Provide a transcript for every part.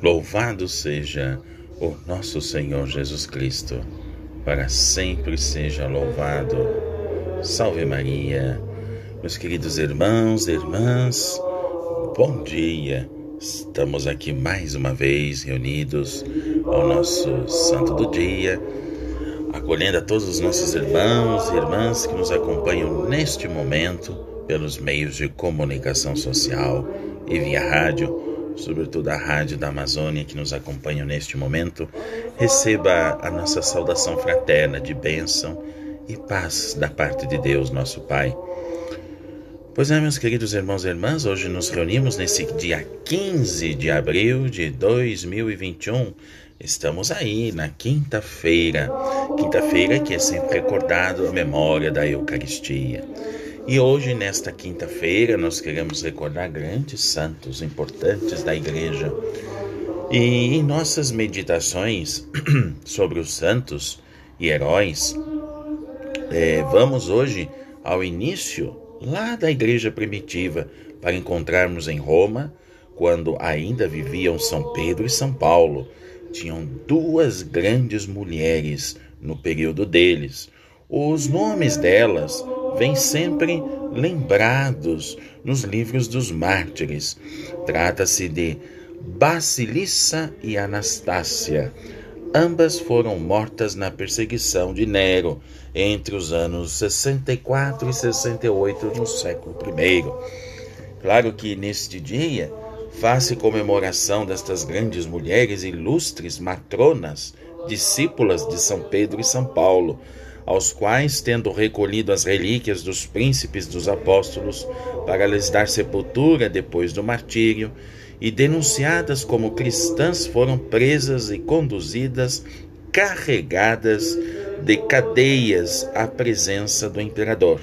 Louvado seja o nosso Senhor Jesus Cristo, para sempre seja louvado. Salve Maria, meus queridos irmãos e irmãs, bom dia. Estamos aqui mais uma vez reunidos ao nosso Santo do Dia, acolhendo a todos os nossos irmãos e irmãs que nos acompanham neste momento pelos meios de comunicação social e via rádio sobretudo a rádio da Amazônia que nos acompanha neste momento, receba a nossa saudação fraterna de bênção e paz da parte de Deus, nosso Pai. Pois é, meus queridos irmãos e irmãs, hoje nos reunimos nesse dia 15 de abril de 2021. Estamos aí na quinta-feira, quinta-feira que é sempre recordado a memória da Eucaristia. E hoje, nesta quinta-feira, nós queremos recordar grandes santos importantes da Igreja. E em nossas meditações sobre os santos e heróis, é, vamos hoje ao início lá da Igreja primitiva para encontrarmos em Roma, quando ainda viviam São Pedro e São Paulo. Tinham duas grandes mulheres no período deles. Os nomes delas vêm sempre lembrados nos livros dos mártires. Trata-se de Basilissa e Anastácia. Ambas foram mortas na perseguição de Nero entre os anos 64 e 68 no século I. Claro que neste dia faz-se comemoração destas grandes mulheres ilustres matronas, discípulas de São Pedro e São Paulo, aos quais, tendo recolhido as relíquias dos príncipes dos apóstolos para lhes dar sepultura depois do martírio, e denunciadas como cristãs, foram presas e conduzidas, carregadas de cadeias à presença do imperador.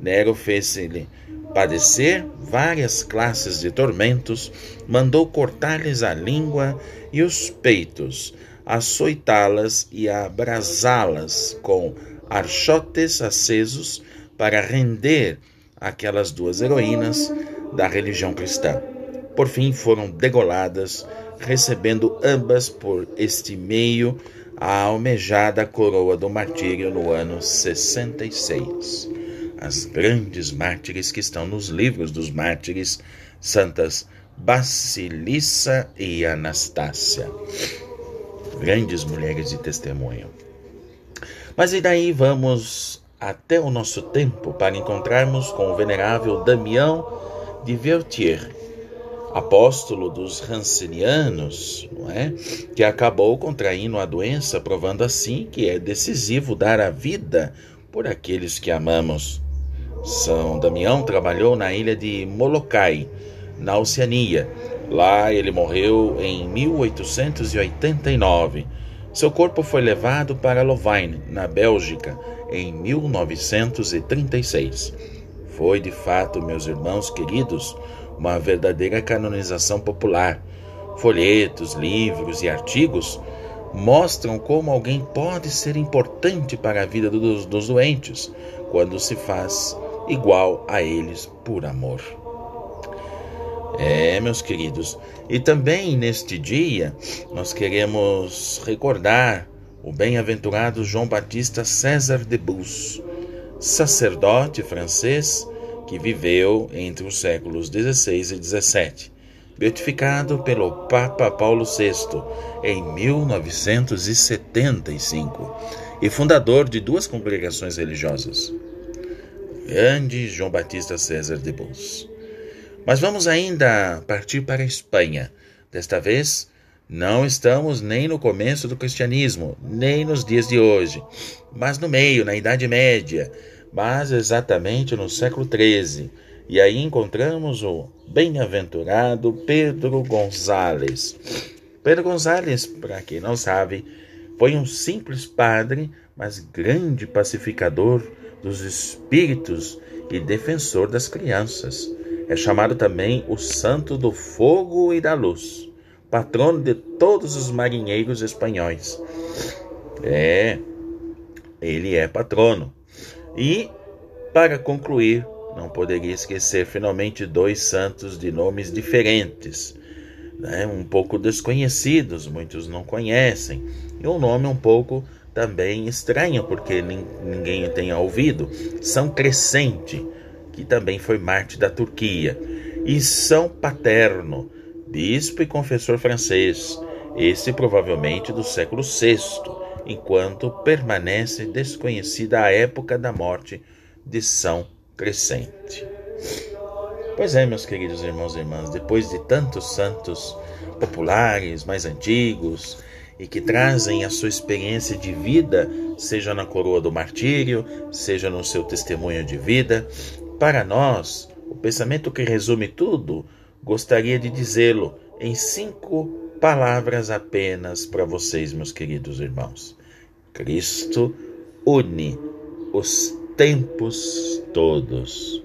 Nero fez-lhe padecer várias classes de tormentos, mandou cortar-lhes a língua e os peitos, açoitá-las e abrasá-las com archotes acesos para render aquelas duas heroínas da religião cristã. Por fim, foram degoladas, recebendo ambas por este meio a almejada coroa do martírio no ano 66. As grandes mártires que estão nos livros dos mártires, santas Basilissa e Anastácia grandes mulheres de testemunho. Mas e daí vamos até o nosso tempo para encontrarmos com o venerável Damião de Vertier, apóstolo dos Rancenianos, não é? que acabou contraindo a doença, provando assim que é decisivo dar a vida por aqueles que amamos. São Damião trabalhou na ilha de Molokai, na Oceania, Lá ele morreu em 1889. Seu corpo foi levado para Louvain, na Bélgica, em 1936. Foi de fato, meus irmãos queridos, uma verdadeira canonização popular. Folhetos, livros e artigos mostram como alguém pode ser importante para a vida dos, dos doentes quando se faz igual a eles por amor. É, meus queridos. E também neste dia nós queremos recordar o bem-aventurado João Batista César de Bus, sacerdote francês que viveu entre os séculos 16 e 17, beatificado pelo Papa Paulo VI em 1975 e fundador de duas congregações religiosas. Grande João Batista César de Bus. Mas vamos ainda partir para a Espanha. Desta vez, não estamos nem no começo do cristianismo, nem nos dias de hoje, mas no meio, na Idade Média, mas exatamente no século XIII. E aí encontramos o bem-aventurado Pedro Gonzales. Pedro Gonzales, para quem não sabe, foi um simples padre, mas grande pacificador dos espíritos e defensor das crianças. É chamado também o Santo do Fogo e da Luz, patrono de todos os marinheiros espanhóis. É, ele é patrono. E, para concluir, não poderia esquecer finalmente dois santos de nomes diferentes. né, um pouco desconhecidos, muitos não conhecem, e um nome um pouco também estranho, porque ninguém tenha ouvido, São Crescente, que também foi Marte da Turquia, e São Paterno, bispo e confessor francês, esse provavelmente do século VI, enquanto permanece desconhecida a época da morte de São Crescente. Pois é, meus queridos irmãos e irmãs, depois de tantos santos populares, mais antigos, e que trazem a sua experiência de vida, seja na coroa do martírio, seja no seu testemunho de vida, para nós, o pensamento que resume tudo, gostaria de dizê-lo em cinco palavras apenas para vocês, meus queridos irmãos. Cristo une os tempos todos.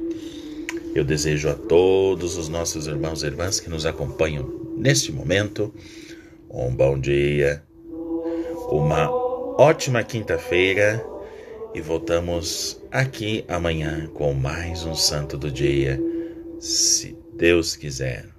Eu desejo a todos os nossos irmãos e irmãs que nos acompanham neste momento um bom dia, uma ótima quinta-feira e voltamos aqui amanhã com mais um Santo do Dia, se Deus quiser.